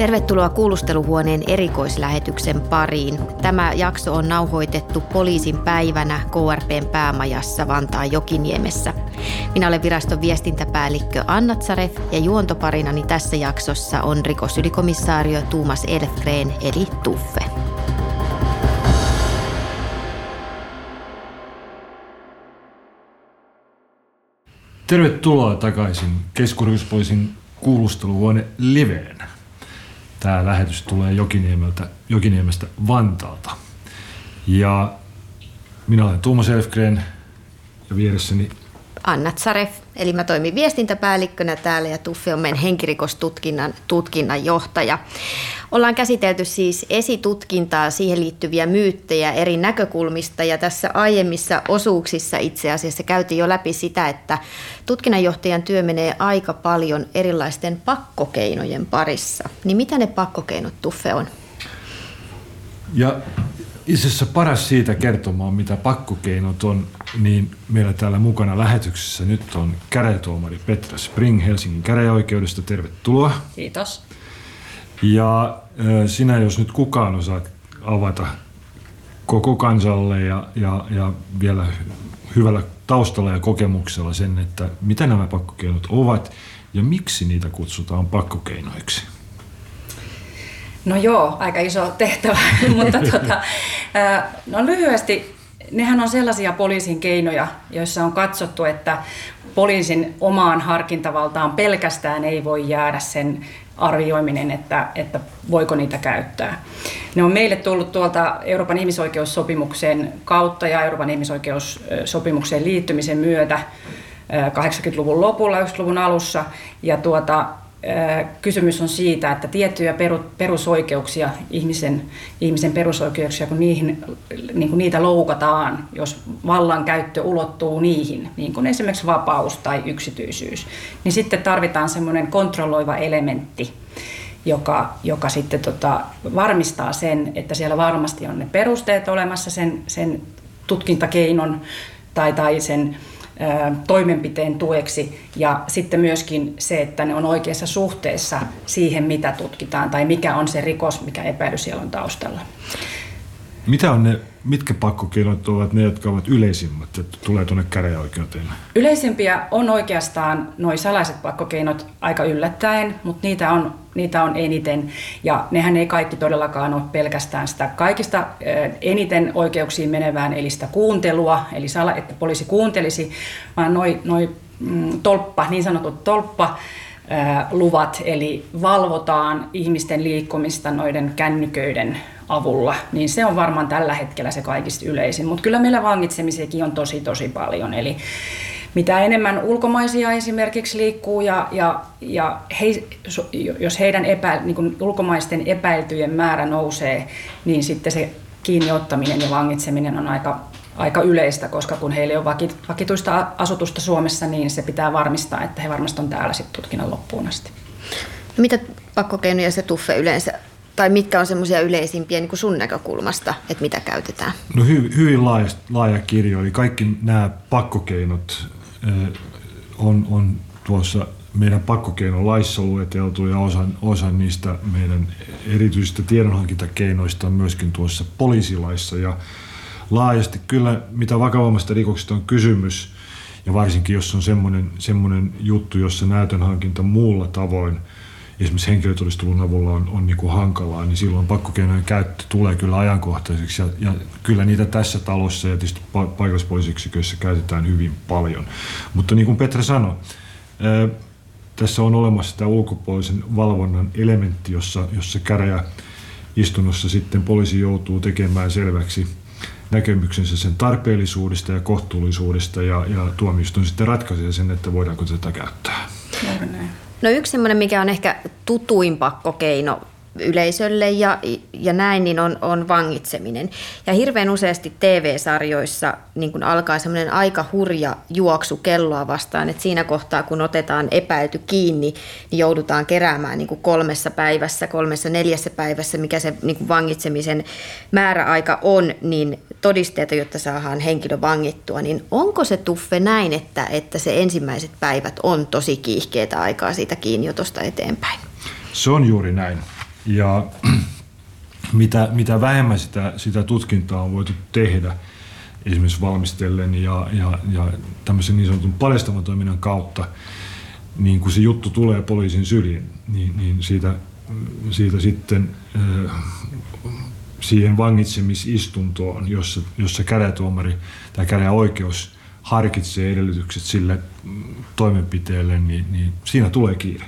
Tervetuloa kuulusteluhuoneen erikoislähetyksen pariin. Tämä jakso on nauhoitettu poliisin päivänä KRPn päämajassa Vantaan Jokiniemessä. Minä olen viraston viestintäpäällikkö Anna Tsaref ja juontoparinani tässä jaksossa on rikosylikomisaario Tuumas Elfgren eli Tuffe. Tervetuloa takaisin keskusrikospoliisin kuulusteluhuone liveen. Tämä lähetys tulee Jokiniemeltä, Jokiniemestä Vantaalta. Ja minä olen Tuomas Elfgren ja vieressäni Anna Tsaref, eli mä toimin viestintäpäällikkönä täällä ja Tuffe on meidän henkirikostutkinnan tutkinnan johtaja. Ollaan käsitelty siis esitutkintaa, siihen liittyviä myyttejä eri näkökulmista ja tässä aiemmissa osuuksissa itse asiassa käytiin jo läpi sitä, että tutkinnanjohtajan työ menee aika paljon erilaisten pakkokeinojen parissa. Niin mitä ne pakkokeinot Tuffe on? Ja itse asiassa paras siitä kertomaan, mitä pakkokeinot on, niin meillä täällä mukana lähetyksessä nyt on käräjätuomari Petra Spring Helsingin käräjäoikeudesta. Tervetuloa. Kiitos. Ja sinä, jos nyt kukaan osaat avata koko kansalle ja, ja, ja vielä hyvällä taustalla ja kokemuksella sen, että mitä nämä pakkokeinot ovat ja miksi niitä kutsutaan pakkokeinoiksi. No joo, aika iso tehtävä, mutta tuota, no lyhyesti, nehän on sellaisia poliisin keinoja, joissa on katsottu, että poliisin omaan harkintavaltaan pelkästään ei voi jäädä sen arvioiminen, että, että voiko niitä käyttää. Ne on meille tullut tuolta Euroopan ihmisoikeussopimuksen kautta ja Euroopan ihmisoikeussopimukseen liittymisen myötä 80-luvun lopulla, 90-luvun alussa. Ja tuota, kysymys on siitä, että tiettyjä perusoikeuksia, ihmisen, ihmisen perusoikeuksia, kun, niihin, niin kun niitä loukataan, jos vallankäyttö ulottuu niihin, niin kuin esimerkiksi vapaus tai yksityisyys, niin sitten tarvitaan semmoinen kontrolloiva elementti, joka, joka sitten tota, varmistaa sen, että siellä varmasti on ne perusteet olemassa sen, sen tutkintakeinon tai, tai sen toimenpiteen tueksi ja sitten myöskin se, että ne on oikeassa suhteessa siihen, mitä tutkitaan tai mikä on se rikos, mikä epäily siellä on taustalla. Mitä on ne, mitkä pakkokeinot ovat ne, jotka ovat yleisimmät, että tulee tuonne käräjäoikeuteen? Yleisimpiä on oikeastaan noin salaiset pakkokeinot aika yllättäen, mutta niitä on, niitä on eniten. Ja nehän ei kaikki todellakaan ole pelkästään sitä kaikista eniten oikeuksiin menevään, eli sitä kuuntelua, eli sala, että poliisi kuuntelisi, vaan noin noi, mm, tolppa, niin sanotut tolppa, luvat, eli valvotaan ihmisten liikkumista noiden kännyköiden avulla, niin se on varmaan tällä hetkellä se kaikista yleisin. Mutta kyllä meillä vangitsemisiakin on tosi tosi paljon. Eli mitä enemmän ulkomaisia esimerkiksi liikkuu ja, ja, ja he, jos heidän epä, niin ulkomaisten epäiltyjen määrä nousee, niin sitten se kiinniottaminen ja vangitseminen on aika, aika yleistä, koska kun heillä on vakituista asutusta Suomessa, niin se pitää varmistaa, että he varmasti on täällä sitten tutkinnan loppuun asti. No mitä pakkokeinoja se tuffe yleensä tai mitkä on semmoisia yleisimpiä niin kuin sun näkökulmasta, että mitä käytetään? No hy, hyvin laaja, laaja kirjo, eli kaikki nämä pakkokeinot on, on tuossa meidän pakkokeinolaissa lueteltu ja osa, osa niistä meidän erityisistä tiedonhankintakeinoista on myöskin tuossa poliisilaissa. Ja laajasti kyllä, mitä vakavammasta rikoksesta on kysymys, ja varsinkin jos on semmoinen, semmoinen juttu, jossa näytönhankinta muulla tavoin – esimerkiksi henkilötodistelun avulla on, on niin kuin hankalaa, niin silloin pakkokeinojen käyttö tulee kyllä ajankohtaiseksi. Ja, ja kyllä niitä tässä talossa ja tietysti paikallispoliisiyksiköissä käytetään hyvin paljon. Mutta niin kuin Petra sanoi, ää, tässä on olemassa tämä ulkopuolisen valvonnan elementti, jossa, jossa käräjä istunnossa sitten poliisi joutuu tekemään selväksi näkemyksensä sen tarpeellisuudesta ja kohtuullisuudesta ja, ja tuomioistuin sitten ratkaisee sen, että voidaanko tätä käyttää. No yksi semmoinen, mikä on ehkä tutuin pakkokeino yleisölle ja, ja näin, niin on, on vangitseminen. Ja hirveän useasti TV-sarjoissa niin kun alkaa semmoinen aika hurja juoksu kelloa vastaan, että siinä kohtaa, kun otetaan epäilty kiinni, niin joudutaan keräämään niin kolmessa päivässä, kolmessa neljässä päivässä, mikä se niin vangitsemisen määräaika on, niin todisteita, jotta saadaan henkilö vangittua. Niin onko se tuffe näin, että, että se ensimmäiset päivät on tosi kiihkeitä aikaa siitä kiinniotosta eteenpäin? Se on juuri näin. Ja mitä, mitä vähemmän sitä, sitä tutkintaa on voitu tehdä, esimerkiksi valmistellen ja, ja, ja tämmöisen niin sanotun paljastavan toiminnan kautta, niin kun se juttu tulee poliisin syliin, niin, niin siitä, siitä sitten äh, siihen vangitsemisistuntoon, jossa, jossa käräjätuomari tai käräjäoikeus harkitsee edellytykset sille toimenpiteelle, niin, niin siinä tulee kiire.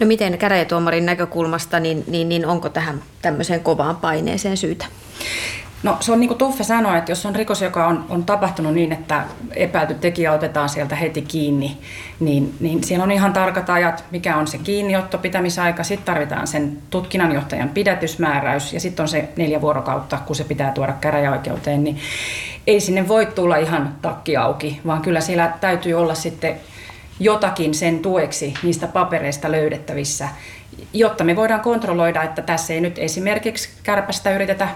No miten käräjätuomarin näkökulmasta, niin, niin, niin onko tähän tämmöiseen kovaan paineeseen syytä? No se on niin kuin Tuffe sanoi, että jos on rikos, joka on, on tapahtunut niin, että epäilty tekijä otetaan sieltä heti kiinni, niin, niin siellä on ihan tarkat ajat, mikä on se kiinniotto, pitämisaika, sitten tarvitaan sen tutkinnanjohtajan pidätysmääräys ja sitten on se neljä vuorokautta, kun se pitää tuoda käräjäoikeuteen, niin ei sinne voi tulla ihan takki auki, vaan kyllä siellä täytyy olla sitten jotakin sen tueksi niistä papereista löydettävissä, jotta me voidaan kontrolloida, että tässä ei nyt esimerkiksi kärpästä yritetä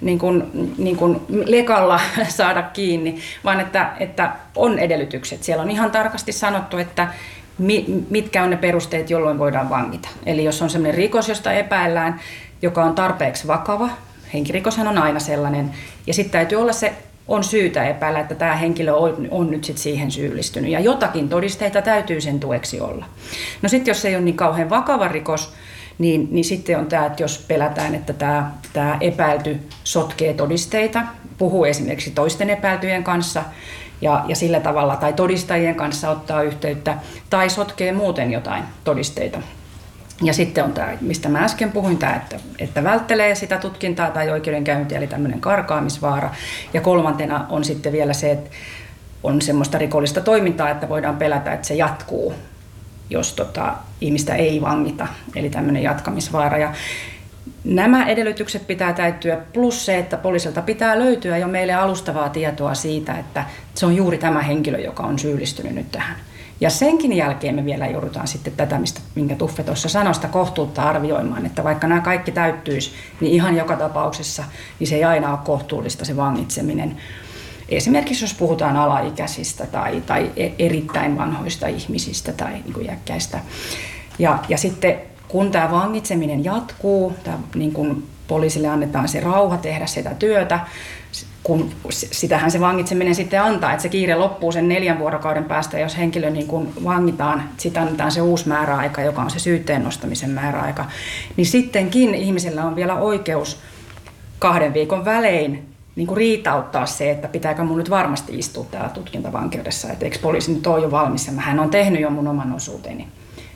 niin kuin, niin kuin lekalla saada kiinni, vaan että, että on edellytykset. Siellä on ihan tarkasti sanottu, että mitkä on ne perusteet, jolloin voidaan vangita. Eli jos on sellainen rikos, josta epäillään, joka on tarpeeksi vakava, henkirikoshan on aina sellainen, ja sitten täytyy olla se on syytä epäillä, että tämä henkilö on, on nyt sit siihen syyllistynyt. Ja jotakin todisteita täytyy sen tueksi olla. No sitten jos ei ole niin kauhean vakava rikos, niin, niin sitten on tämä, että jos pelätään, että tämä, tämä epäilty sotkee todisteita, puhuu esimerkiksi toisten epäiltyjen kanssa ja, ja sillä tavalla, tai todistajien kanssa ottaa yhteyttä, tai sotkee muuten jotain todisteita, ja sitten on tämä, mistä mä äsken puhuin, tämä, että, että välttelee sitä tutkintaa tai oikeudenkäyntiä, eli tämmöinen karkaamisvaara. Ja kolmantena on sitten vielä se, että on semmoista rikollista toimintaa, että voidaan pelätä, että se jatkuu, jos tota, ihmistä ei vangita, eli tämmöinen jatkamisvaara. Ja nämä edellytykset pitää täyttyä, plus se, että poliisilta pitää löytyä jo meille alustavaa tietoa siitä, että se on juuri tämä henkilö, joka on syyllistynyt nyt tähän. Ja senkin jälkeen me vielä joudutaan sitten tätä, mistä, minkä Tuffe tuossa sanoi, sitä kohtuutta arvioimaan, että vaikka nämä kaikki täyttyisi, niin ihan joka tapauksessa niin se ei aina ole kohtuullista se vangitseminen. Esimerkiksi jos puhutaan alaikäisistä tai, tai e, erittäin vanhoista ihmisistä tai niin kuin jäkkäistä. Ja, ja sitten kun tämä vangitseminen jatkuu, tämä, niin kuin poliisille annetaan se rauha tehdä sitä työtä, kun sitähän se vangitseminen sitten antaa, että se kiire loppuu sen neljän vuorokauden päästä, jos henkilö niin kuin vangitaan, sitten annetaan se uusi määräaika, joka on se syytteen nostamisen määräaika, niin sittenkin ihmisellä on vielä oikeus kahden viikon välein niin kuin riitauttaa se, että pitääkö mun nyt varmasti istua täällä tutkintavankeudessa, että eikö poliisi nyt ole jo valmis ja mähän on tehnyt jo mun oman osuuteni.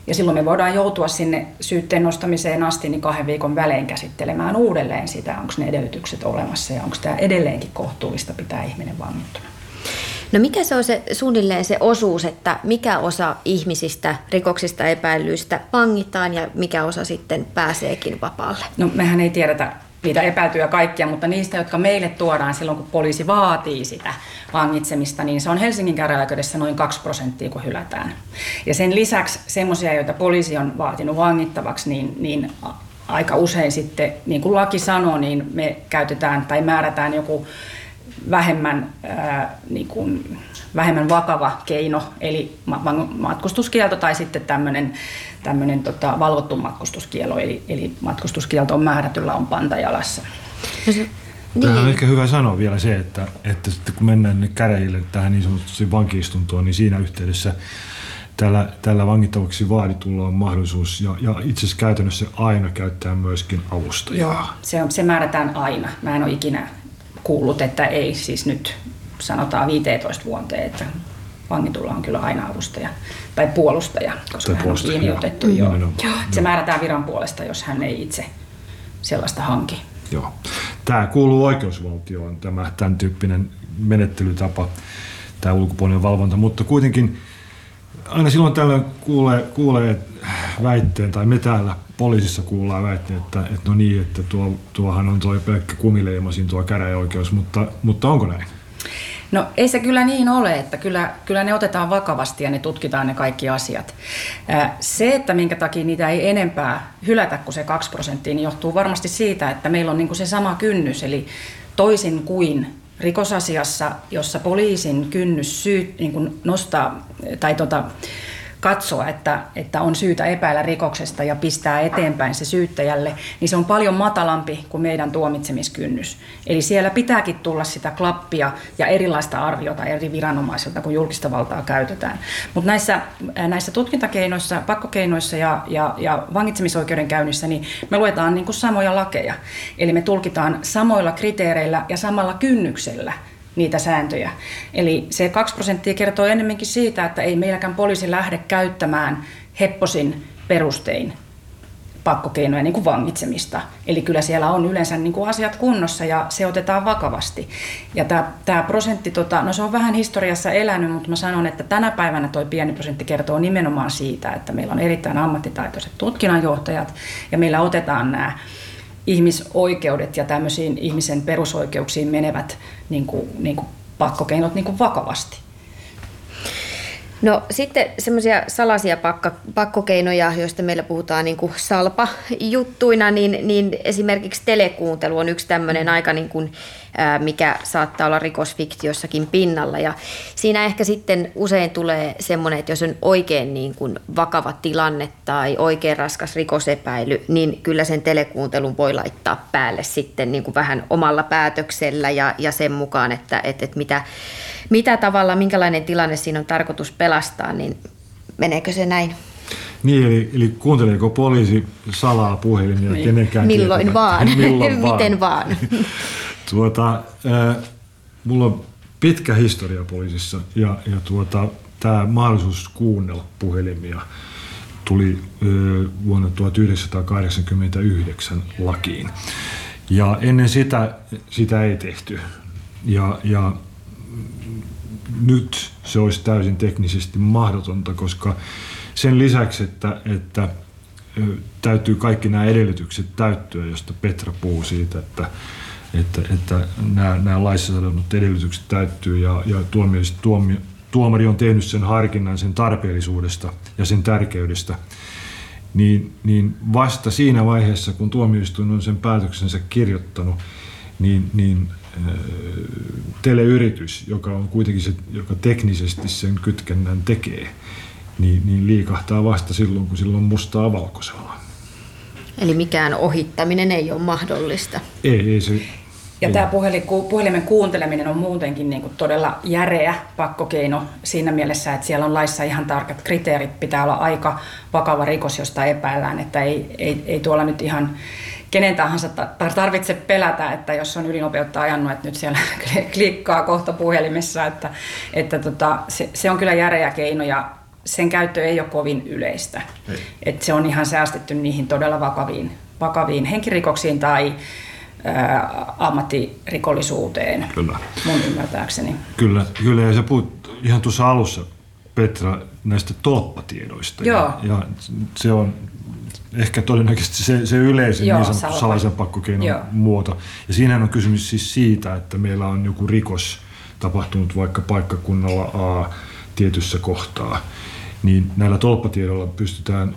Ja silloin me voidaan joutua sinne syytteen nostamiseen asti niin kahden viikon välein käsittelemään uudelleen sitä, onko ne edellytykset olemassa ja onko tämä edelleenkin kohtuullista pitää ihminen vangittuna. No mikä se on se suunnilleen se osuus, että mikä osa ihmisistä rikoksista epäilyistä vangitaan ja mikä osa sitten pääseekin vapaalle? No mehän ei tiedetä niitä epäiltyjä kaikkia, mutta niistä, jotka meille tuodaan silloin, kun poliisi vaatii sitä vangitsemista, niin se on Helsingin käräjäoikeudessa noin 2 prosenttia, kun hylätään. Ja sen lisäksi semmoisia, joita poliisi on vaatinut vangittavaksi, niin, niin aika usein sitten, niin kuin laki sanoo, niin me käytetään tai määrätään joku vähemmän, ää, niin kuin, vähemmän vakava keino, eli matkustuskielto tai sitten tämmöinen tämmöinen tota, valvottu matkustuskielo, eli, eli matkustuskielto on määrätyllä on pantajalassa. No niin. Tähän on ehkä hyvä sanoa vielä se, että, että sitten kun mennään käräjille tähän niin sanotusti vankiistuntoon, niin siinä yhteydessä tällä, tällä vangittavaksi vaaditulla on mahdollisuus ja, ja itse asiassa käytännössä aina käyttää myöskin avustajaa. Joo, se, on, se määrätään aina. Mä en ole ikinä kuullut, että ei siis nyt sanotaan 15 vuoteen, että vangitulla on kyllä aina avustaja tai puolustaja, koska tai hän on kiinni otettu. Mm. Joo. Joo. Joo. Se määrätään viran puolesta, jos hän ei itse sellaista hanki. Joo. Tämä kuuluu oikeusvaltioon, tämä tämän tyyppinen menettelytapa, tämä ulkopuolinen valvonta, mutta kuitenkin aina silloin tällöin kuulee, kuulee väitteen, tai me täällä poliisissa kuullaan väitteen, että, että no niin, että tuo, tuohan on tuo pelkkä kumileimasin tuo käräjäoikeus, mutta, mutta onko näin? No ei se kyllä niin ole, että kyllä, kyllä ne otetaan vakavasti ja ne tutkitaan ne kaikki asiat. Se, että minkä takia niitä ei enempää hylätä kuin se 2 prosenttia, niin johtuu varmasti siitä, että meillä on niin kuin se sama kynnys, eli toisin kuin rikosasiassa, jossa poliisin kynnys syy, niin kuin nostaa tai tota, katsoa, että, että on syytä epäillä rikoksesta ja pistää eteenpäin se syyttäjälle, niin se on paljon matalampi kuin meidän tuomitsemiskynnys. Eli siellä pitääkin tulla sitä klappia ja erilaista arviota eri viranomaisilta, kun julkista valtaa käytetään. Mutta näissä, näissä tutkintakeinoissa, pakkokeinoissa ja, ja, ja vangitsemisoikeuden käynnissä, niin me luetaan niin kuin samoja lakeja. Eli me tulkitaan samoilla kriteereillä ja samalla kynnyksellä – niitä sääntöjä. Eli se 2 prosenttia kertoo enemmänkin siitä, että ei meilläkään poliisi lähde käyttämään hepposin perustein pakkokeinoja, niin kuin vangitsemista. Eli kyllä siellä on yleensä niin kuin asiat kunnossa ja se otetaan vakavasti. Ja tämä, tämä prosentti, tota, no se on vähän historiassa elänyt, mutta mä sanon, että tänä päivänä tuo pieni prosentti kertoo nimenomaan siitä, että meillä on erittäin ammattitaitoiset tutkinnanjohtajat ja meillä otetaan nämä ihmisoikeudet ja tämmöisiin ihmisen perusoikeuksiin menevät niin kuin, niin kuin pakkokeinot niin kuin vakavasti. No sitten semmoisia salaisia pakka, pakkokeinoja, joista meillä puhutaan niin kuin salpa-juttuina, niin, niin esimerkiksi telekuuntelu on yksi tämmöinen mm. aika, niin kuin, ää, mikä saattaa olla rikosfiktiossakin pinnalla. Ja siinä ehkä sitten usein tulee semmoinen, että jos on oikein niin kuin vakava tilanne tai oikein raskas rikosepäily, niin kyllä sen telekuuntelun voi laittaa päälle sitten niin kuin vähän omalla päätöksellä ja, ja sen mukaan, että, että, että mitä mitä tavalla, minkälainen tilanne siinä on tarkoitus pelastaa, niin meneekö se näin? Niin, eli, eli kuunteleeko poliisi salaa puhelimia niin. kenenkään Milloin tietämättä. vaan, Milloin vaan. miten vaan. tuota, äh, mulla on pitkä historia poliisissa ja, ja tuota, tämä mahdollisuus kuunnella puhelimia tuli äh, vuonna 1989 lakiin. Ja ennen sitä sitä ei tehty. Ja, ja nyt se olisi täysin teknisesti mahdotonta, koska sen lisäksi, että, että täytyy kaikki nämä edellytykset täyttyä, josta Petra puhuu siitä, että, että, että nämä, nämä laissa sanotut edellytykset täyttyy ja, ja tuomio, tuomio, tuomari on tehnyt sen harkinnan sen tarpeellisuudesta ja sen tärkeydestä, niin, niin vasta siinä vaiheessa, kun tuomioistuin on sen päätöksensä kirjoittanut, niin, niin teleyritys, joka on kuitenkin se, joka teknisesti sen kytkennän tekee, niin, niin liikahtaa vasta silloin, kun silloin mustaa valkoisella. Eli mikään ohittaminen ei ole mahdollista. Ei, ei se, ja tämä puhelin, puhelimen kuunteleminen on muutenkin niin kuin todella järeä pakkokeino siinä mielessä, että siellä on laissa ihan tarkat kriteerit. Pitää olla aika vakava rikos, josta epäillään, että ei, ei, ei tuolla nyt ihan kenen tahansa tarvitse pelätä, että jos on ylinopeutta ajanut, että nyt siellä klikkaa kohta puhelimessa, että, että tota, se, se on kyllä järeä keino ja sen käyttö ei ole kovin yleistä. Että se on ihan säästetty niihin todella vakaviin, vakaviin henkirikoksiin tai ää, ammattirikollisuuteen, kyllä. mun ymmärtääkseni. Kyllä, kyllä ja sä puhut ihan tuossa alussa Petra näistä tolppatiedoista. Joo. Ja, ja se on ehkä todennäköisesti se, se yleisin Joo, niin sanottu salaisen pakkokeinon Joo. muoto. Ja siinä on kysymys siis siitä, että meillä on joku rikos tapahtunut vaikka paikkakunnalla A tietyssä kohtaa. Niin näillä tolppatiedoilla pystytään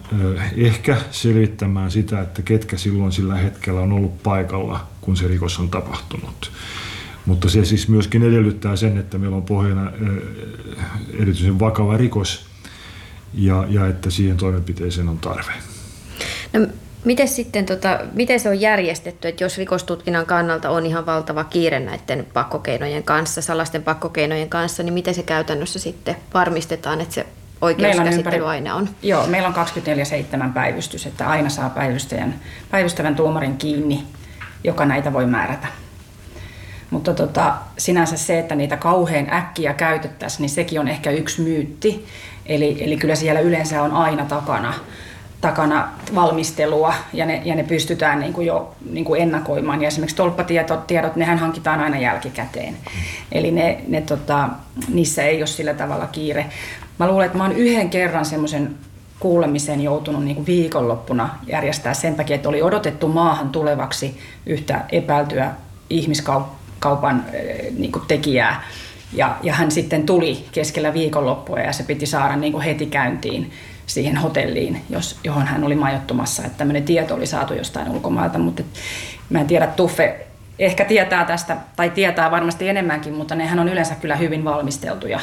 ehkä selvittämään sitä, että ketkä silloin sillä hetkellä on ollut paikalla, kun se rikos on tapahtunut. Mutta se siis myöskin edellyttää sen, että meillä on pohjana erityisen vakava rikos ja, ja että siihen toimenpiteeseen on tarve. No, miten sitten, tota, miten se on järjestetty, että jos rikostutkinnan kannalta on ihan valtava kiire näiden pakkokeinojen kanssa, salaisten pakkokeinojen kanssa, niin miten se käytännössä sitten varmistetaan, että se oikeuskäsittely aina on? Joo, meillä on 24-7 päivystys, että aina saa päivystäjän, päivystävän tuomarin kiinni, joka näitä voi määrätä. Mutta tota, sinänsä se, että niitä kauhean äkkiä käytettäisiin, niin sekin on ehkä yksi myytti. Eli, eli kyllä siellä yleensä on aina takana takana valmistelua ja ne, ja ne pystytään niin kuin jo niin kuin ennakoimaan. Ja esimerkiksi tolppatiedot, tiedot, nehän hankitaan aina jälkikäteen. Eli ne, ne tota, niissä ei ole sillä tavalla kiire. Mä luulen, että mä oon yhden kerran semmoisen kuulemisen joutunut niin kuin viikonloppuna järjestää sen takia, että oli odotettu maahan tulevaksi yhtä epäiltyä ihmiskaupan niin kuin tekijää. Ja, ja hän sitten tuli keskellä viikonloppua ja se piti saada niin kuin heti käyntiin siihen hotelliin, jos, johon hän oli majoittumassa. Että tämmöinen tieto oli saatu jostain ulkomailta, mutta et, mä en tiedä, Tuffe ehkä tietää tästä, tai tietää varmasti enemmänkin, mutta nehän on yleensä kyllä hyvin valmisteltuja.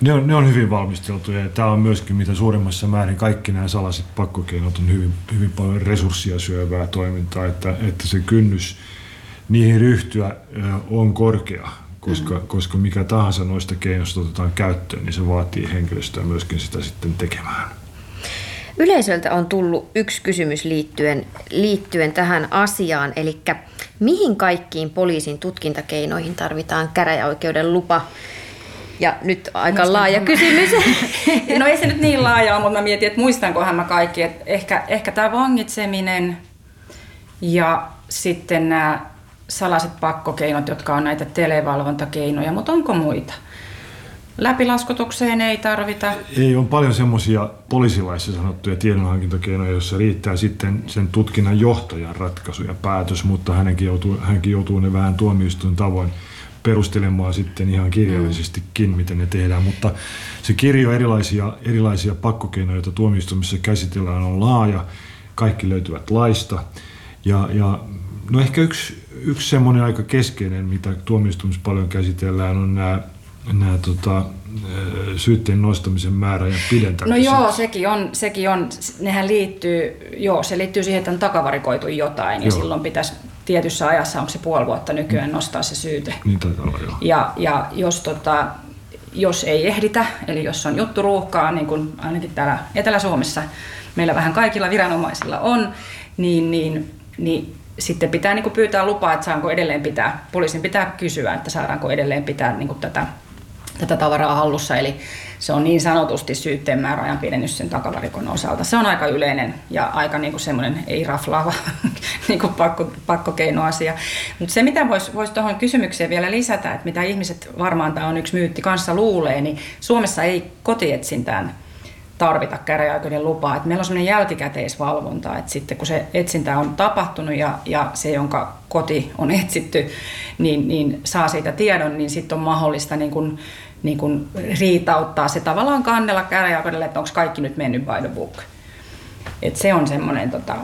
Ne on, ne on hyvin valmisteltuja ja tämä on myöskin mitä suurimmassa määrin kaikki nämä salaiset pakkokeinot on hyvin, hyvin paljon resurssia syövää toimintaa, että, että se kynnys niihin ryhtyä on korkea, koska, mm. koska mikä tahansa noista keinoista otetaan käyttöön, niin se vaatii henkilöstöä myöskin sitä sitten tekemään. Yleisöltä on tullut yksi kysymys liittyen, liittyen tähän asiaan, eli mihin kaikkiin poliisin tutkintakeinoihin tarvitaan käräjäoikeuden lupa? Ja nyt aika Muistan laaja mä... kysymys. no ei se nyt niin laaja ole, mutta mä mietin, että muistankohan mä kaikki. Että ehkä, ehkä tämä vangitseminen ja sitten nämä salaiset pakkokeinot, jotka on näitä televalvontakeinoja, mutta onko muita? Läpilaskutukseen ei tarvita. Ei, on paljon semmoisia poliisilaissa sanottuja tiedonhankintakeinoja, joissa riittää sitten sen tutkinnan johtajan ratkaisu ja päätös, mutta hänenkin joutuu, hänkin joutuu ne vähän tuomioistuin tavoin perustelemaan sitten ihan kirjallisestikin, mm. miten ne tehdään. Mutta se kirjo erilaisia, erilaisia pakkokeinoja, joita tuomioistuimissa käsitellään, on laaja. Kaikki löytyvät laista. Ja, ja no ehkä yksi, yksi semmoinen aika keskeinen, mitä tuomioistuimissa paljon käsitellään, on nämä nämä tota, syytteen nostamisen määrä ja pidentämisen? No joo, sekin on, sekin on, nehän liittyy, joo, se liittyy siihen, että on takavarikoitu jotain joo. ja silloin pitäisi tietyssä ajassa, onko se puoli vuotta nykyään, nostaa se syyte. Niin taitaa olla, joo. Ja, ja jos, tota, jos ei ehditä, eli jos on juttu ruuhkaa, niin kuin ainakin täällä Etelä-Suomessa meillä vähän kaikilla viranomaisilla on, niin, niin, niin sitten pitää niin kuin pyytää lupaa, että saanko edelleen pitää, poliisin pitää kysyä, että saadaanko edelleen pitää niin kuin tätä tätä tavaraa hallussa, eli se on niin sanotusti syytteen määräajan pidennys sen takavarikon osalta. Se on aika yleinen ja aika niin semmoinen ei raflaava niin kuin pakko, pakkokeinoasia. Mutta se, mitä voisi vois tuohon kysymykseen vielä lisätä, että mitä ihmiset, varmaan tämä on yksi myytti, kanssa luulee, niin Suomessa ei kotietsintään tarvita käräjäoikeuden lupaa. Et meillä on sellainen jälkikäteisvalvonta, että sitten kun se etsintä on tapahtunut ja, ja se, jonka koti on etsitty, niin, niin saa siitä tiedon, niin sitten on mahdollista niin kun, niin kun riitauttaa se tavallaan kannella käräjäoikeudelle, että onko kaikki nyt mennyt by the book. Et se on semmoinen, tota,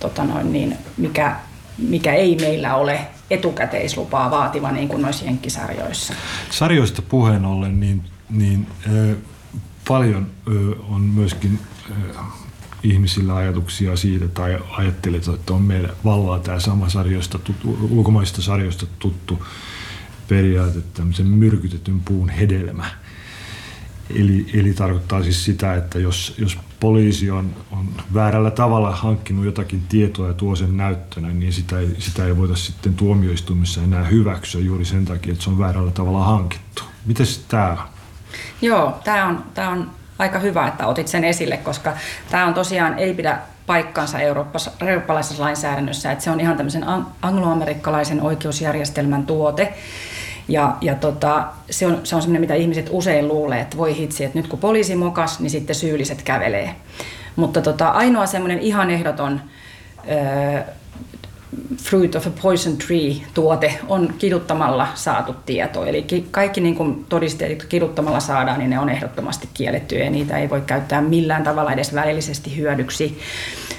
tota noin, niin, mikä, mikä ei meillä ole etukäteislupaa vaativa niin kuin noissa jenkkisarjoissa. Sarjoista puheen ollen, niin, niin paljon on myöskin ihmisillä ajatuksia siitä tai ajattelet, että on meillä vallaa tämä sama sarjoista, tuttu, ulkomaisista sarjoista tuttu periaate, tämmöisen myrkytetyn puun hedelmä. Eli, eli tarkoittaa siis sitä, että jos, jos poliisi on, on väärällä tavalla hankkinut jotakin tietoa ja tuo sen näyttönä, niin sitä ei, sitä ei voida sitten tuomioistuimissa enää hyväksyä juuri sen takia, että se on väärällä tavalla hankittu. Miten tämä Joo, tämä on, tämä on aika hyvä, että otit sen esille, koska tämä on tosiaan, ei pidä paikkansa eurooppalaisessa lainsäädännössä, että se on ihan tämmöisen angloamerikkalaisen oikeusjärjestelmän tuote. Ja, ja tota, se on, se on semmoinen, mitä ihmiset usein luulee, että voi hitsi, että nyt kun poliisi mokas, niin sitten syylliset kävelee. Mutta tota, ainoa semmoinen ihan ehdoton öö, Fruit of a Poison Tree-tuote on kiduttamalla saatu tieto. Eli kaikki niin kuin todisteet, jotka kiduttamalla saadaan, niin ne on ehdottomasti kielletty ja niitä ei voi käyttää millään tavalla edes välillisesti hyödyksi.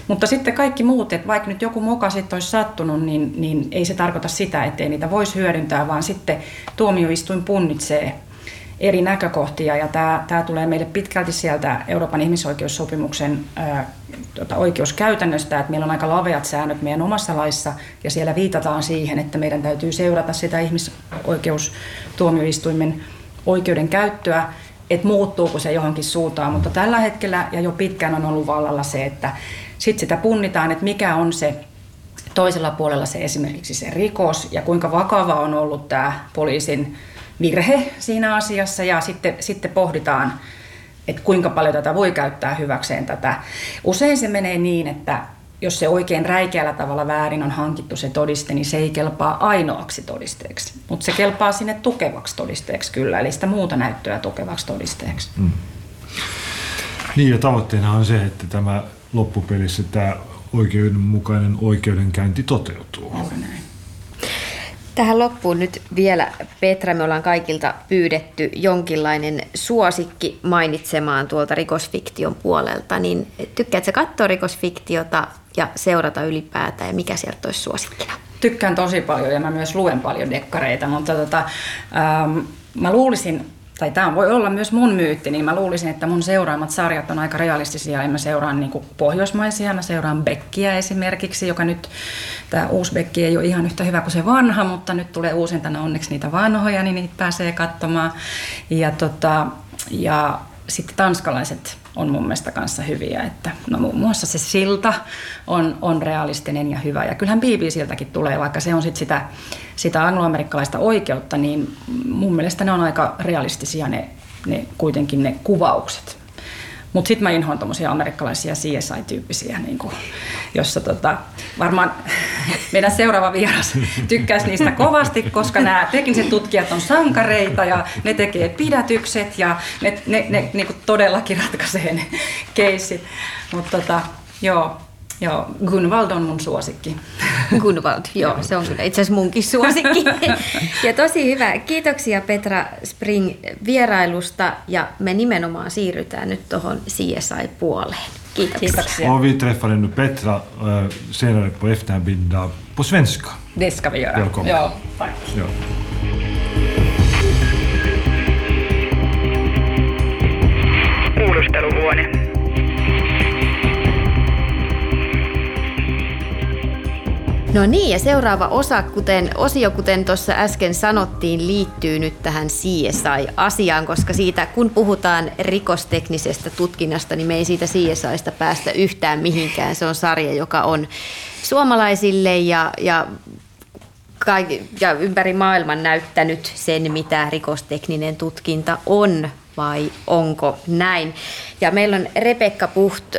Mutta sitten kaikki muut, että vaikka nyt joku moka sitten olisi sattunut, niin, niin ei se tarkoita sitä, ettei niitä voisi hyödyntää, vaan sitten tuomioistuin punnitsee eri näkökohtia ja tämä, tämä tulee meille pitkälti sieltä Euroopan ihmisoikeussopimuksen ää, tota, oikeuskäytännöstä, että meillä on aika laveat säännöt meidän omassa laissa ja siellä viitataan siihen, että meidän täytyy seurata sitä ihmisoikeustuomioistuimen oikeuden käyttöä, että muuttuuko se johonkin suuntaan, mutta tällä hetkellä ja jo pitkään on ollut vallalla se, että sitten sitä punnitaan, että mikä on se toisella puolella se esimerkiksi se rikos ja kuinka vakava on ollut tämä poliisin virhe siinä asiassa ja sitten, sitten pohditaan, että kuinka paljon tätä voi käyttää hyväkseen tätä. Usein se menee niin, että jos se oikein räikeällä tavalla väärin on hankittu se todiste, niin se ei kelpaa ainoaksi todisteeksi. Mutta se kelpaa sinne tukevaksi todisteeksi kyllä, eli sitä muuta näyttöä tukevaksi todisteeksi. Mm. Niin ja tavoitteena on se, että tämä loppupelissä tämä oikeudenmukainen oikeudenkäynti toteutuu. Juuri näin. Tähän loppuun nyt vielä, Petra, me ollaan kaikilta pyydetty jonkinlainen suosikki mainitsemaan tuolta rikosfiktion puolelta, niin tykkäätkö katsoa rikosfiktiota ja seurata ylipäätään ja mikä sieltä olisi suosikkina? tykkään tosi paljon ja mä myös luen paljon dekkareita, mutta tota, ähm, mä luulisin, tai tämä voi olla myös mun myytti, niin mä luulisin, että mun seuraamat sarjat on aika realistisia. En mä seuraan niin pohjoismaisia, mä seuraan Bekkiä esimerkiksi, joka nyt, tämä uusi Bekki ei ole ihan yhtä hyvä kuin se vanha, mutta nyt tulee uusintana onneksi niitä vanhoja, niin niitä pääsee katsomaan. Ja, tota, ja sitten tanskalaiset on mun mielestä kanssa hyviä. Että, no muun muassa se silta on, on realistinen ja hyvä. Ja kyllähän BBCltäkin tulee, vaikka se on sit sitä, sitä angloamerikkalaista oikeutta, niin mun mielestä ne on aika realistisia ne, ne kuitenkin ne kuvaukset. Mutta sitten mä inhoan tuommoisia amerikkalaisia CSI-tyyppisiä, niin kuin, jossa tota, varmaan meidän seuraava vieras tykkäisi niistä kovasti, koska nämä tekniset tutkijat on sankareita ja ne tekee pidätykset ja ne, ne, ne niin kuin todellakin ratkaisee ne keissit. Mutta tota, joo, Joo, Gunvald on mun suosikki. Gunvald, joo, se on kyllä itse asiassa munkin suosikki. ja tosi hyvä. Kiitoksia Petra Spring vierailusta ja me nimenomaan siirrytään nyt tuohon CSI-puoleen. Kiitoksia. Kiitoksia. Och vi träffade nu Petra äh, senare på eftermiddag på svenska. Det ska vi göra. Välkommen. Ja, tack. Ja. Kuulusteluhuone. No niin, ja seuraava osa, kuten, osio, kuten tuossa äsken sanottiin, liittyy nyt tähän CSI-asiaan, koska siitä, kun puhutaan rikosteknisestä tutkinnasta, niin me ei siitä CSIsta päästä yhtään mihinkään. Se on sarja, joka on suomalaisille ja, ja ja ympäri maailman näyttänyt sen, mitä rikostekninen tutkinta on vai onko näin. Ja meillä on Rebekka Puht,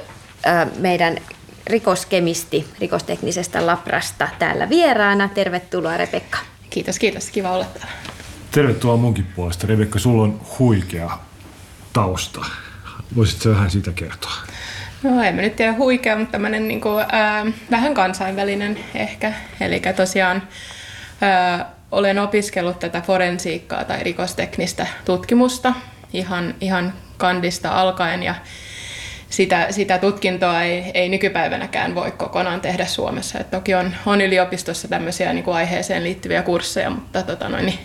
meidän rikoskemisti rikosteknisestä Labrasta täällä vieraana. Tervetuloa Rebekka. Kiitos, kiitos. Kiva olla täällä. Tervetuloa munkin puolesta. Rebekka, sulla on huikea tausta. Voisitko vähän siitä kertoa? No en mä nyt tiedä huikea, mutta tämmöinen niin kuin, ää, vähän kansainvälinen ehkä. Eli tosiaan ää, olen opiskellut tätä forensiikkaa tai rikosteknistä tutkimusta ihan, ihan kandista alkaen ja sitä, sitä tutkintoa ei, ei nykypäivänäkään voi kokonaan tehdä Suomessa. Et toki on, on yliopistossa tämmöisiä niin kuin aiheeseen liittyviä kursseja, mutta tota noin, niin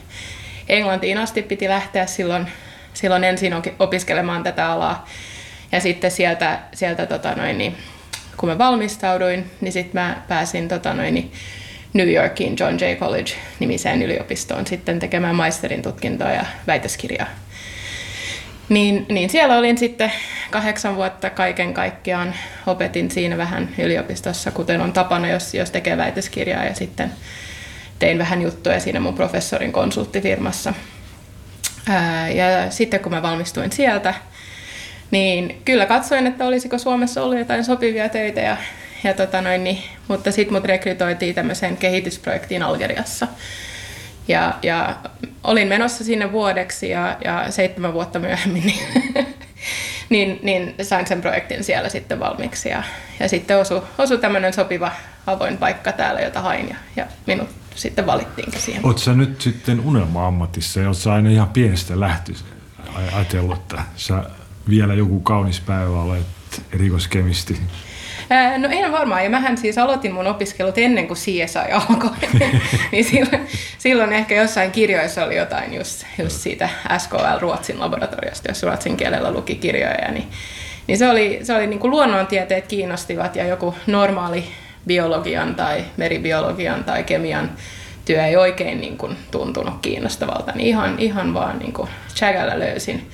Englantiin asti piti lähteä silloin, silloin ensin opiskelemaan tätä alaa. Ja sitten sieltä, sieltä tota noin, niin, kun mä valmistauduin, niin sitten mä pääsin tota noin, niin New Yorkiin John Jay College-nimiseen yliopistoon sitten tekemään maisterin tutkintoa ja väitöskirjaa. Niin, niin siellä olin sitten kahdeksan vuotta kaiken kaikkiaan. Opetin siinä vähän yliopistossa, kuten on tapana, jos, jos tekee väitöskirjaa ja sitten tein vähän juttuja siinä mun professorin konsulttifirmassa. Ja sitten kun mä valmistuin sieltä, niin kyllä katsoin, että olisiko Suomessa ollut jotain sopivia töitä, ja, ja tota noin, niin, mutta sitten mut rekrytoitiin tämmöiseen kehitysprojektiin Algeriassa. Ja, ja olin menossa sinne vuodeksi ja, ja seitsemän vuotta myöhemmin niin, niin, niin sain sen projektin siellä sitten valmiiksi. Ja, ja sitten osui, osui tämmöinen sopiva avoin paikka täällä, jota hain ja, ja minut sitten valittiinkin siihen. Oletko nyt sitten unelma-ammatissa oletko aina ihan pienestä lähtien ajatellut, että sä vielä joku kaunis päivä olet rikoskemisti? No en varmaan, ja mähän siis aloitin mun opiskelut ennen kuin CSI alkoi, niin silloin, silloin ehkä jossain kirjoissa oli jotain just, just siitä SKL Ruotsin laboratoriosta, jos ruotsin kielellä luki kirjoja, niin, niin se oli, se oli niin kuin luonnontieteet kiinnostivat ja joku normaali biologian tai meribiologian tai kemian työ ei oikein niin kuin tuntunut kiinnostavalta, niin ihan, ihan vaan niin kuin löysin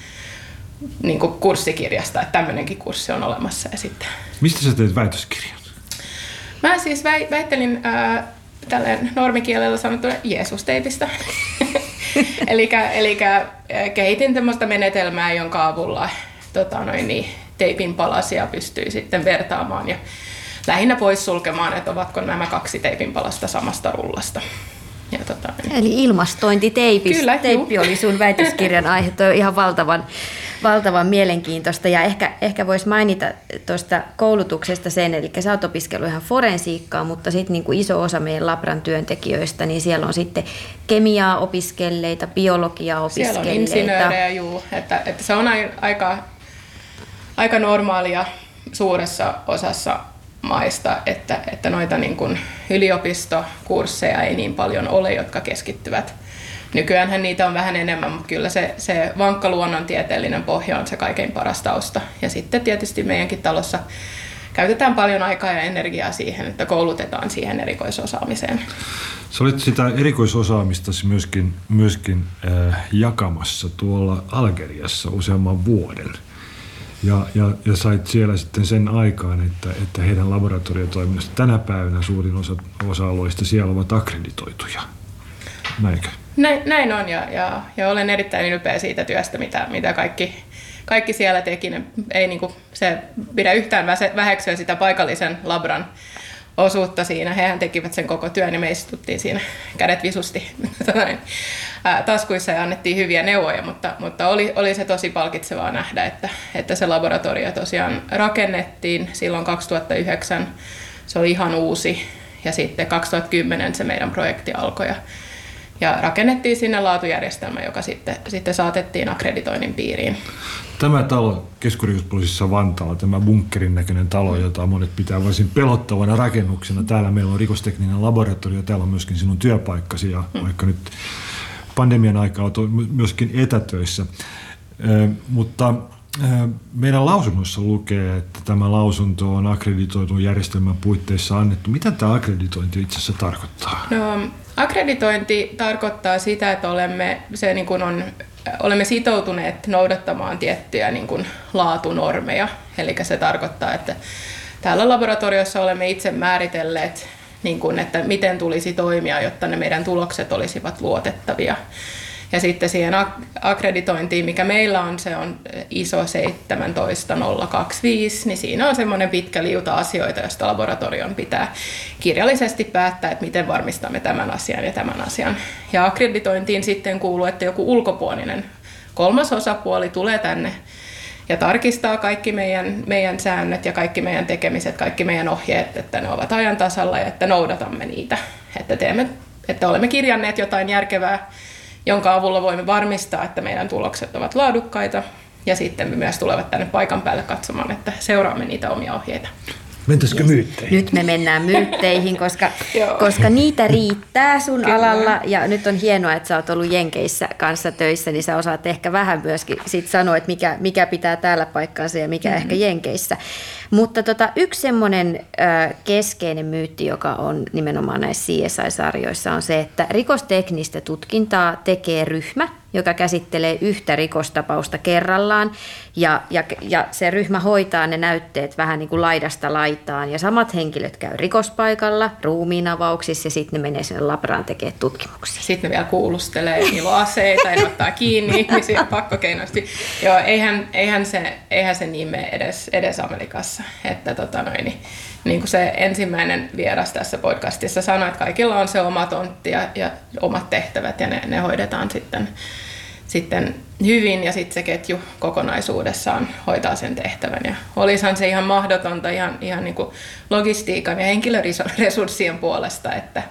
niin kuin kurssikirjasta, että tämmöinenkin kurssi on olemassa. Ja sitten... Mistä sä teet väitöskirjan? Mä siis väittelin äh, tälleen normikielellä sanottuna Jeesus-teipistä. eli kehitin tämmöistä menetelmää, jonka avulla tota noin, niin, teipin palasia pystyy sitten vertaamaan ja lähinnä pois sulkemaan, että ovatko nämä kaksi teipin palasta samasta rullasta. Ja tota, niin. Eli ilmastointiteipis. Kyllä, Teippi juu. oli sun väitöskirjan aihe. Toi on ihan valtavan valtavan mielenkiintoista ja ehkä, ehkä voisi mainita tuosta koulutuksesta sen, eli sä oot opiskellut ihan forensiikkaa, mutta sitten niin kuin iso osa meidän Labran työntekijöistä, niin siellä on sitten kemiaa opiskelleita, biologiaa opiskelleita. Siellä on insinöörejä, juu, että, että se on aika, aika normaalia suuressa osassa maista, että, että noita niin kuin yliopistokursseja ei niin paljon ole, jotka keskittyvät. Nykyäänhän niitä on vähän enemmän, mutta kyllä se, se vankka luonnontieteellinen pohja on se kaikkein paras tausta. Ja sitten tietysti meidänkin talossa käytetään paljon aikaa ja energiaa siihen, että koulutetaan siihen erikoisosaamiseen. Sä olet sitä erikoisosaamista myöskin, myöskin äh, jakamassa tuolla Algeriassa useamman vuoden. Ja, ja, ja sait siellä sitten sen aikaan, että, että heidän laboratoriotoiminnasta tänä päivänä suurin osa, osa alueista siellä ovat akkreditoituja. Näinkö? Näin, näin on ja, ja, ja olen erittäin ylpeä siitä työstä, mitä, mitä kaikki, kaikki siellä teki. Ne, ei niinku, se pidä yhtään väheksyä sitä paikallisen labran osuutta siinä. Hehän tekivät sen koko työn ja me istuttiin siinä kädet visusti taskuissa ja annettiin hyviä neuvoja, mutta, mutta oli, oli se tosi palkitsevaa nähdä, että, että se laboratorio tosiaan rakennettiin silloin 2009. Se oli ihan uusi ja sitten 2010 se meidän projekti alkoi ja ja rakennettiin sinne laatujärjestelmä, joka sitten, sitten saatettiin akkreditoinnin piiriin. Tämä talo keskusrikospoliisissa Vantaalla, tämä bunkkerin näköinen talo, jota monet pitää varsin pelottavana rakennuksena. Täällä meillä on rikostekninen laboratorio, täällä on myöskin sinun työpaikkasi ja hmm. vaikka nyt pandemian aikaa on myöskin etätöissä. Mutta meidän lausunnossa lukee, että tämä lausunto on akkreditoitun järjestelmän puitteissa annettu. Mitä tämä akkreditointi itse asiassa tarkoittaa? No, akkreditointi tarkoittaa sitä, että olemme, se niin kuin on, olemme sitoutuneet noudattamaan tiettyjä niin kuin laatunormeja. Eli se tarkoittaa, että täällä laboratoriossa olemme itse määritelleet, niin kuin, että miten tulisi toimia, jotta ne meidän tulokset olisivat luotettavia. Ja sitten siihen akkreditointiin, mikä meillä on, se on ISO 17025, niin siinä on semmoinen pitkä liuta asioita, joista laboratorion pitää kirjallisesti päättää, että miten varmistamme tämän asian ja tämän asian. Ja akkreditointiin sitten kuuluu, että joku ulkopuolinen kolmas osapuoli tulee tänne ja tarkistaa kaikki meidän, meidän säännöt ja kaikki meidän tekemiset, kaikki meidän ohjeet, että ne ovat ajan tasalla ja että noudatamme niitä. Että, teemme, että olemme kirjanneet jotain järkevää jonka avulla voimme varmistaa, että meidän tulokset ovat laadukkaita ja sitten me myös tulevat tänne paikan päälle katsomaan, että seuraamme niitä omia ohjeita. Mentäisikö myytteihin? Nyt me mennään myytteihin, koska, koska niitä riittää sun Kyllä. alalla. Ja nyt on hienoa, että sä oot ollut Jenkeissä kanssa töissä, niin sä osaat ehkä vähän myöskin sit sanoa, että mikä, mikä pitää täällä paikkaansa ja mikä mm-hmm. ehkä Jenkeissä. Mutta tota, yksi semmoinen keskeinen myytti, joka on nimenomaan näissä CSI-sarjoissa, on se, että rikosteknistä tutkintaa tekee ryhmä, joka käsittelee yhtä rikostapausta kerrallaan ja, ja, ja se ryhmä hoitaa ne näytteet vähän niin kuin laidasta laitaan ja samat henkilöt käy rikospaikalla, ruumiinavauksissa ja sitten ne menee sinne labraan tekemään tutkimuksia. Sitten ne vielä kuulustelee, niillä aseita ja ottaa kiinni ihmisiä pakkokeinoisesti. Joo, eihän, eihän, se, eihän se niin mene edes, edes Amerikassa. Että tota noin, niin niin kuin se ensimmäinen vieras tässä podcastissa sanoi, että kaikilla on se oma tontti ja, ja omat tehtävät ja ne, ne hoidetaan sitten, sitten hyvin ja sitten se ketju kokonaisuudessaan hoitaa sen tehtävän. Ja olisihan se ihan mahdotonta ihan, ihan niin kuin logistiikan ja henkilöresurssien puolesta, että,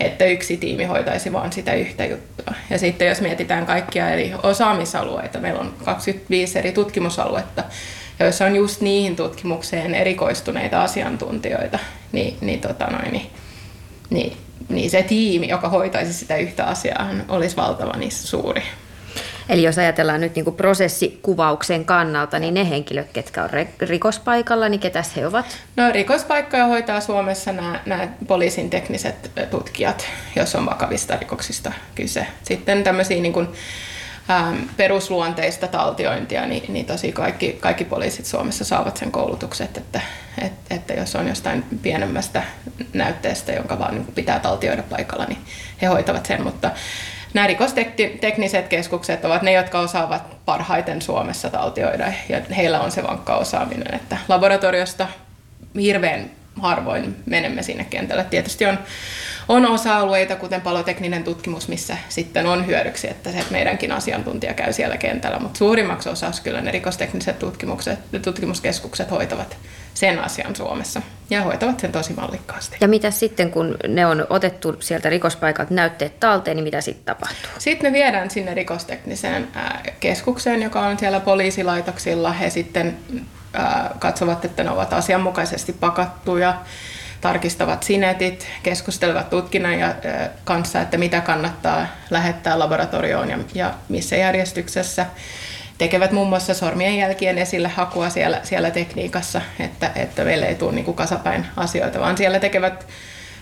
että yksi tiimi hoitaisi vain sitä yhtä juttua. Ja sitten jos mietitään kaikkia eri osaamisalueita, meillä on 25 eri tutkimusaluetta, joissa on just niihin tutkimukseen erikoistuneita asiantuntijoita, niin, niin, tota noin, niin, niin, niin se tiimi, joka hoitaisi sitä yhtä asiaa, olisi valtavan suuri. Eli jos ajatellaan nyt niin prosessikuvauksen kannalta, niin ne henkilöt, ketkä on rikospaikalla, niin ketä he ovat? No rikospaikkoja hoitaa Suomessa nämä, nämä poliisin tekniset tutkijat, jos on vakavista rikoksista kyse. Sitten tämmöisiä niin kuin, ähm, perusluonteista taltiointia, niin, niin tosi kaikki, kaikki poliisit Suomessa saavat sen koulutukset, että, että, että jos on jostain pienemmästä näytteestä, jonka vaan niin pitää taltioida paikalla, niin he hoitavat sen, mutta nämä rikostekniset keskukset ovat ne, jotka osaavat parhaiten Suomessa taltioida ja heillä on se vankka osaaminen, että laboratoriosta hirveän harvoin menemme sinne kentälle. Tietysti on on osa-alueita, kuten palotekninen tutkimus, missä sitten on hyödyksi, että se meidänkin asiantuntija käy siellä kentällä, mutta suurimmaksi osaksi kyllä ne rikostekniset tutkimukset, tutkimuskeskukset hoitavat sen asian Suomessa ja hoitavat sen tosi mallikkaasti. Ja mitä sitten, kun ne on otettu sieltä rikospaikalta näytteet talteen, niin mitä sitten tapahtuu? Sitten me viedään sinne rikostekniseen keskukseen, joka on siellä poliisilaitoksilla. He sitten katsovat, että ne ovat asianmukaisesti pakattuja, tarkistavat sinetit, keskustelevat tutkinnan ja, kanssa, että mitä kannattaa lähettää laboratorioon ja, ja missä järjestyksessä. Tekevät muun muassa sormien jälkien esille hakua siellä, siellä tekniikassa, että, että meille ei tule niin kasapäin asioita, vaan siellä tekevät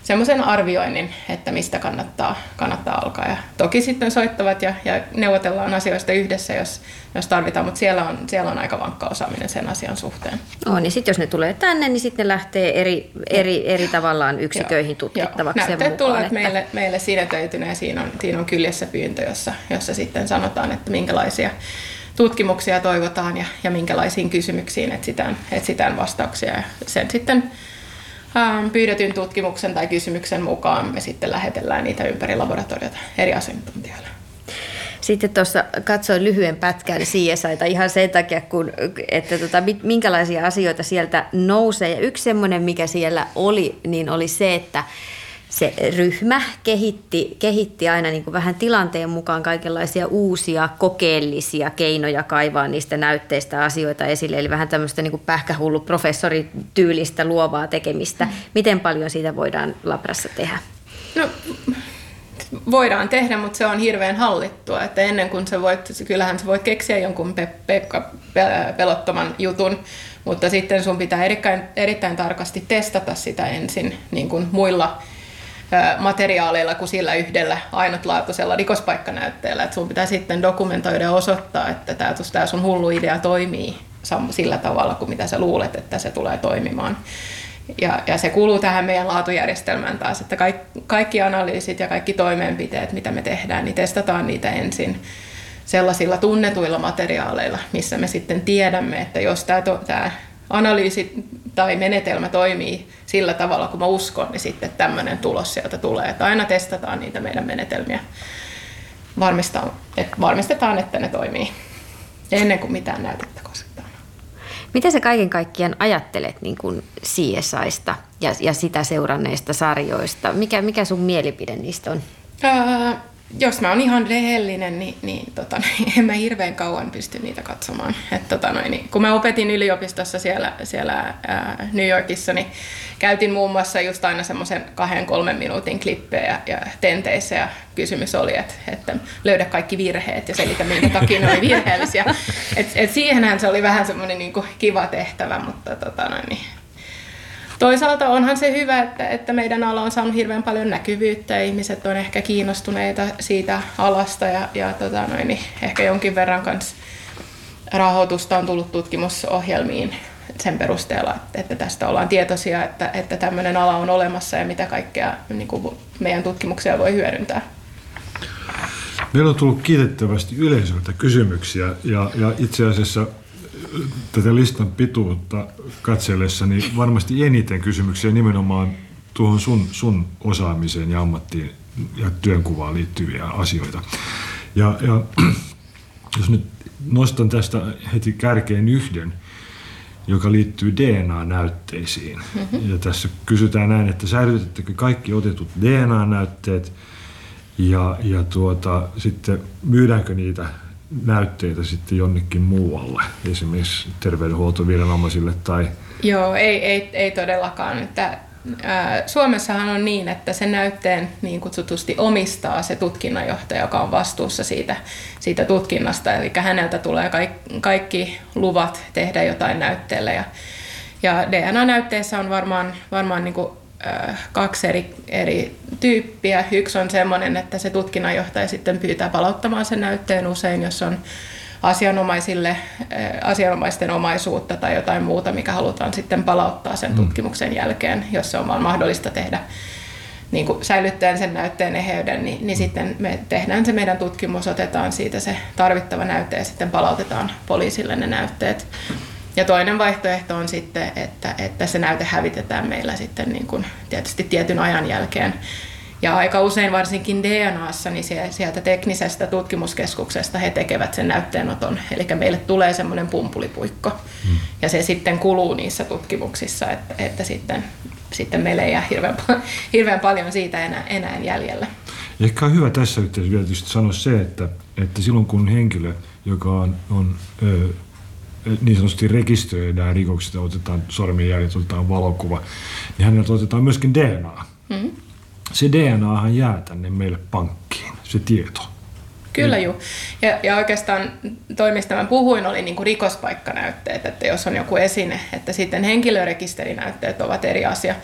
semmoisen arvioinnin, että mistä kannattaa, kannattaa alkaa. Ja toki sitten soittavat ja, ja neuvotellaan asioista yhdessä, jos, jos tarvitaan, mutta siellä on, siellä on aika vankka osaaminen sen asian suhteen. On, niin sitten jos ne tulee tänne, niin sitten ne lähtee eri, eri, eri tavallaan yksiköihin tutkittavaksi. Joo. Näytteet tulevat että... meille, meille sinetöitynä ja siinä on, siinä on kyljessä pyyntö, jossa, jossa sitten sanotaan, että minkälaisia tutkimuksia toivotaan ja, ja minkälaisiin kysymyksiin etsitään, etsitään vastauksia. Ja sen sitten pyydetyn tutkimuksen tai kysymyksen mukaan me sitten lähetellään niitä ympäri laboratoriota eri asiantuntijoille. Sitten tuossa katsoin lyhyen pätkän CSIta ihan sen takia, kun, että tota, minkälaisia asioita sieltä nousee. Ja yksi semmoinen, mikä siellä oli, niin oli se, että se ryhmä kehitti, kehitti aina niin kuin vähän tilanteen mukaan kaikenlaisia uusia kokeellisia keinoja kaivaa niistä näytteistä asioita esille. Eli vähän tämmöistä niin kuin pähkähullu professorityylistä luovaa tekemistä. Miten paljon siitä voidaan Labrassa tehdä? No, voidaan tehdä, mutta se on hirveän hallittua. Että ennen kuin sä voit, kyllähän sä voit keksiä jonkun pe- Pekka pelottoman jutun, mutta sitten sun pitää erittäin, erittäin tarkasti testata sitä ensin niin kuin muilla materiaaleilla kuin sillä yhdellä ainutlaatuisella rikospaikkanäytteellä. Että sun pitää sitten dokumentoida ja osoittaa, että tämä, sun hullu idea toimii sillä tavalla kuin mitä sä luulet, että se tulee toimimaan. Ja, ja se kuuluu tähän meidän laatujärjestelmään taas, että kaikki, kaikki analyysit ja kaikki toimenpiteet, mitä me tehdään, niin testataan niitä ensin sellaisilla tunnetuilla materiaaleilla, missä me sitten tiedämme, että jos tämä, tämä analyysi tai menetelmä toimii sillä tavalla, kun mä uskon, niin sitten tämmöinen tulos sieltä tulee. Että aina testataan niitä meidän menetelmiä. Varmistetaan, että, varmistetaan, että ne toimii ennen kuin mitään näytettä kosketaan. Mitä sä kaiken kaikkiaan ajattelet niin kuin CSIsta ja, ja sitä seuranneista sarjoista? Mikä, mikä sun mielipide niistä on? Ää, jos mä oon ihan rehellinen, niin, niin, tota, niin en mä hirveän kauan pysty niitä katsomaan. Et, tota, noin, niin, kun mä opetin yliopistossa siellä, siellä ää, New Yorkissa, niin käytin muun muassa just aina semmoisen kahden kolmen minuutin klippejä ja tenteissä ja kysymys oli, että, että löydä kaikki virheet ja selitä minkä takia ne oli virheellisiä. Et, et siihenhän se oli vähän semmoinen niin kiva tehtävä, mutta tota, noin, niin, Toisaalta onhan se hyvä, että, että meidän ala on saanut hirveän paljon näkyvyyttä ja ihmiset on ehkä kiinnostuneita siitä alasta ja, ja tota noin, niin ehkä jonkin verran kanssa rahoitusta on tullut tutkimusohjelmiin sen perusteella, että tästä ollaan tietoisia, että, että tämmöinen ala on olemassa ja mitä kaikkea niin kuin meidän tutkimuksia voi hyödyntää. Meillä on tullut kiitettävästi yleisöltä kysymyksiä ja, ja itse asiassa tätä listan pituutta katsellessa, niin varmasti eniten kysymyksiä nimenomaan tuohon sun, sun osaamiseen ja ammattiin ja työnkuvaan liittyviä asioita. Ja, ja jos nyt nostan tästä heti kärkeen yhden, joka liittyy DNA-näytteisiin. Mm-hmm. Ja tässä kysytään näin, että säilytettekö kaikki otetut DNA-näytteet ja, ja tuota, sitten myydäänkö niitä näytteitä sitten jonnekin muualle, esimerkiksi terveydenhuoltoviranomaisille tai... Joo, ei, ei, ei todellakaan. Että, ää, Suomessahan on niin, että se näytteen niin kutsutusti omistaa se tutkinnanjohtaja, joka on vastuussa siitä, siitä tutkinnasta. Eli häneltä tulee kaikki, kaikki luvat tehdä jotain näytteelle. Ja, ja DNA-näytteissä on varmaan, varmaan niin kuin kaksi eri, eri tyyppiä. Yksi on sellainen, että se tutkinnanjohtaja sitten pyytää palauttamaan sen näytteen usein, jos on asianomaisille, asianomaisten omaisuutta tai jotain muuta, mikä halutaan sitten palauttaa sen mm. tutkimuksen jälkeen, jos se on vaan mahdollista tehdä niin kuin säilyttäen sen näytteen eheyden, niin, niin sitten me tehdään se meidän tutkimus, otetaan siitä se tarvittava näyte ja sitten palautetaan poliisille ne näytteet. Ja toinen vaihtoehto on sitten, että, että se näyte hävitetään meillä sitten niin kuin tietysti tietyn ajan jälkeen. Ja aika usein varsinkin DNAssa, niin sieltä teknisestä tutkimuskeskuksesta he tekevät sen näytteenoton. Eli meille tulee semmoinen pumpulipuikko. Hmm. Ja se sitten kuluu niissä tutkimuksissa, että, että sitten, sitten meille ei jää hirveän, hirveän paljon siitä enää, enää jäljellä. Ehkä on hyvä tässä yhteydessä vielä sanoa se, että, että silloin kun henkilö, joka on, on ö, niin sanotusti rekisteröidään rikokset, otetaan sormenjäljet, otetaan valokuva, niin häneltä otetaan myöskin DNA. Mm. Se DNAhan jää tänne meille pankkiin, se tieto. Kyllä juu. Ja, ja oikeastaan toi, mistä mä puhuin, oli niin kuin rikospaikkanäytteet, että jos on joku esine, että sitten henkilörekisterinäytteet ovat eri asia.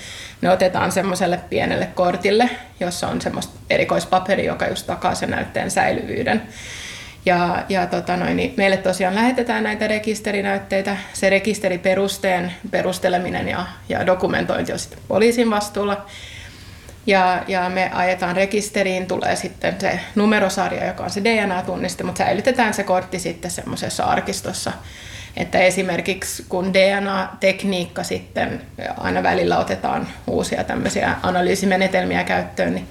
Ne otetaan semmoiselle pienelle kortille, jossa on semmoista erikoispaperi, joka just takaa sen näytteen säilyvyyden. Ja, ja tota noin, niin meille tosiaan lähetetään näitä rekisterinäytteitä. Se rekisteriperusteen perusteleminen ja, ja dokumentointi on sitten poliisin vastuulla. Ja, ja me ajetaan rekisteriin, tulee sitten se numerosarja, joka on se DNA-tunniste, mutta säilytetään se kortti sitten semmoisessa arkistossa. Että esimerkiksi kun DNA-tekniikka sitten aina välillä otetaan uusia tämmöisiä analyysimenetelmiä käyttöön, niin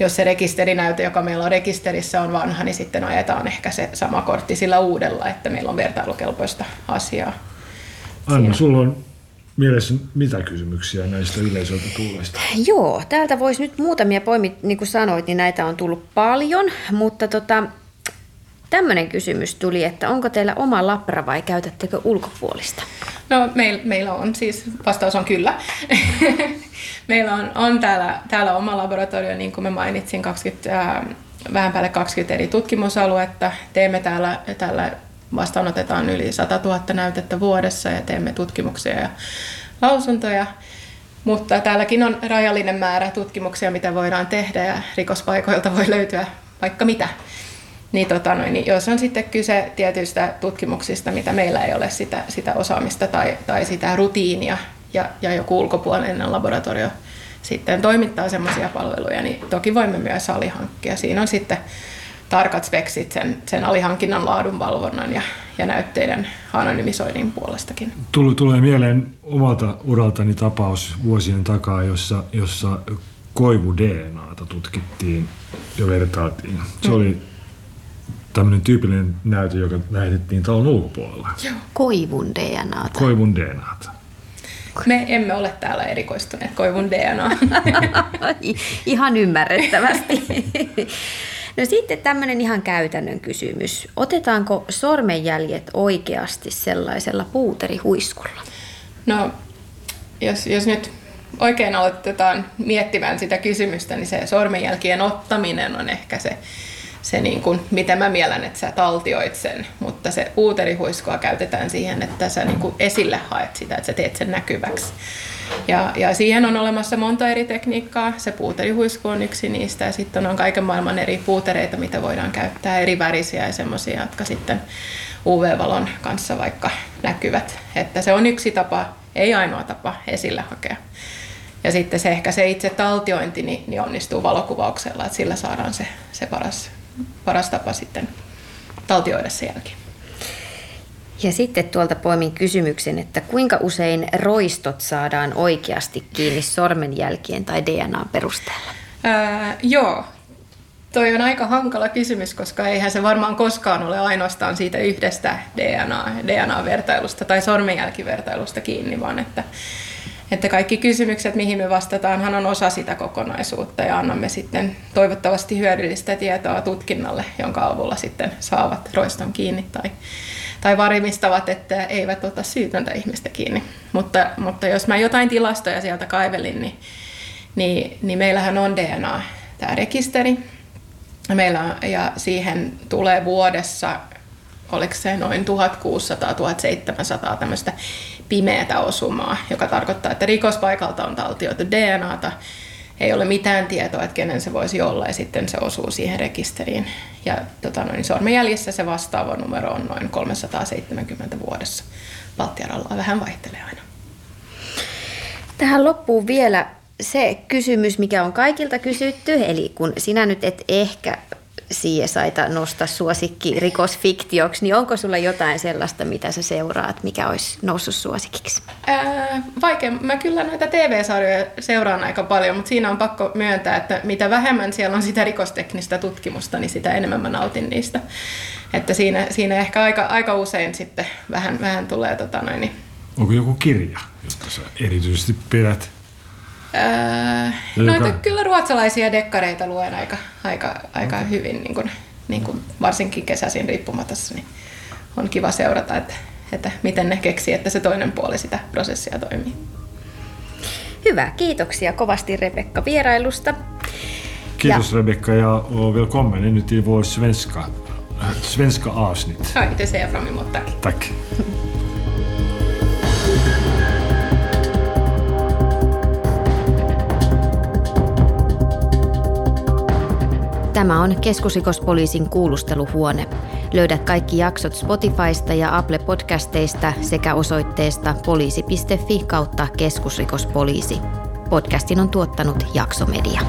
jos se rekisterinäyte, joka meillä on rekisterissä, on vanha, niin sitten ajetaan ehkä se sama kortti sillä uudella, että meillä on vertailukelpoista asiaa. Anna, sulla on mielessä mitä kysymyksiä näistä yleisöltä tulleista? Joo, täältä voisi nyt muutamia poimia, niin kuin sanoit, niin näitä on tullut paljon, mutta tota, tämmöinen kysymys tuli, että onko teillä oma labra vai käytättekö ulkopuolista? No meillä, meillä on siis, vastaus on kyllä. meillä on, on täällä, täällä oma laboratorio, niin kuin mä mainitsin, 20, äh, vähän päälle 20 eri tutkimusaluetta. Teemme täällä, täällä vastaanotetaan yli 100 000 näytettä vuodessa ja teemme tutkimuksia ja lausuntoja. Mutta täälläkin on rajallinen määrä tutkimuksia, mitä voidaan tehdä ja rikospaikoilta voi löytyä vaikka mitä. Niin, tota noin, niin jos on sitten kyse tietyistä tutkimuksista, mitä meillä ei ole sitä, sitä osaamista tai, tai sitä rutiinia ja, ja joku ulkopuolinen laboratorio sitten toimittaa semmoisia palveluja, niin toki voimme myös alihankkia. Siinä on sitten tarkat speksit sen, sen alihankinnan laadunvalvonnan ja, ja näytteiden anonymisoinnin puolestakin. Tuli, tulee mieleen omalta uraltani tapaus vuosien takaa, jossa, jossa koivu DNAta tutkittiin ja vertailtiin. Se mm. oli tämmöinen tyypillinen näyte, joka lähetettiin talon ulkopuolella. Joo. Koivun DNAta. Koivun DNAta. Me emme ole täällä erikoistuneet koivun DNA. Ihan ymmärrettävästi. No sitten tämmöinen ihan käytännön kysymys. Otetaanko sormenjäljet oikeasti sellaisella puuterihuiskulla? No, jos, jos nyt oikein aloitetaan miettimään sitä kysymystä, niin se sormenjälkien ottaminen on ehkä se, se niin kuin, miten mä mielen, että sä taltioit sen, mutta se puuterihuiskua käytetään siihen, että sä niin kuin esille haet sitä, että sä teet sen näkyväksi. Ja, ja siihen on olemassa monta eri tekniikkaa. Se puuterihuisku on yksi niistä ja sitten on kaiken maailman eri puutereita, mitä voidaan käyttää, eri värisiä ja semmoisia, jotka sitten UV-valon kanssa vaikka näkyvät. Että se on yksi tapa, ei ainoa tapa esille hakea. Ja sitten se ehkä se itse taltiointi niin, niin onnistuu valokuvauksella, että sillä saadaan se, se paras, paras tapa sitten taltioida se jälkeen. Ja sitten tuolta poimin kysymyksen, että kuinka usein roistot saadaan oikeasti kiinni sormenjälkien tai DNA perusteella? Ää, joo, Toi on aika hankala kysymys, koska eihän se varmaan koskaan ole ainoastaan siitä yhdestä DNA, DNA-vertailusta tai sormenjälkivertailusta kiinni, vaan että, että kaikki kysymykset, mihin me vastataanhan on osa sitä kokonaisuutta ja annamme sitten toivottavasti hyödyllistä tietoa tutkinnalle, jonka avulla sitten saavat roiston kiinni tai, tai varmistavat, että eivät ota syytöntä ihmistä kiinni. Mutta, mutta jos mä jotain tilastoja sieltä kaivelin, niin, niin, niin meillähän on DNA, tämä rekisteri. Meillä, ja siihen tulee vuodessa, oliko se noin 1600-1700 tämmöistä pimeätä osumaa, joka tarkoittaa, että rikospaikalta on taltioitu DNAta, ei ole mitään tietoa, että kenen se voisi olla, ja sitten se osuu siihen rekisteriin. Ja tota, noin, sormenjäljissä se vastaava numero on noin 370 vuodessa. Baltiaralla vähän vaihtelee aina. Tähän loppuu vielä se kysymys, mikä on kaikilta kysytty, eli kun sinä nyt et ehkä CSIta nosta suosikki rikosfiktioksi, niin onko sulla jotain sellaista, mitä sä seuraat, mikä olisi noussut suosikiksi? Ää, vaikea. Mä kyllä noita TV-sarjoja seuraan aika paljon, mutta siinä on pakko myöntää, että mitä vähemmän siellä on sitä rikosteknistä tutkimusta, niin sitä enemmän mä nautin niistä. Että siinä, siinä ehkä aika, aika usein sitten vähän, vähän tulee tota noin, niin Onko joku kirja, josta sä erityisesti pidät? Öö, noita kyllä ruotsalaisia dekkareita luen aika, aika, aika hyvin, niin kuin, niin kuin varsinkin kesäisin riippumatassa, niin on kiva seurata, että, että miten ne keksii, että se toinen puoli sitä prosessia toimii. Hyvä, kiitoksia kovasti Rebekka vierailusta. Kiitos ja. Rebecka ja välkommen ännu till vår svenska, svenska avsnitt. Ja, det ser jag fram emot, tack. Tack. Tämä on keskusrikospoliisin kuulusteluhuone. Löydät kaikki jaksot Spotifysta ja Apple Podcasteista sekä osoitteesta poliisi.fi kautta keskusrikospoliisi. Podcastin on tuottanut Jaksomedia.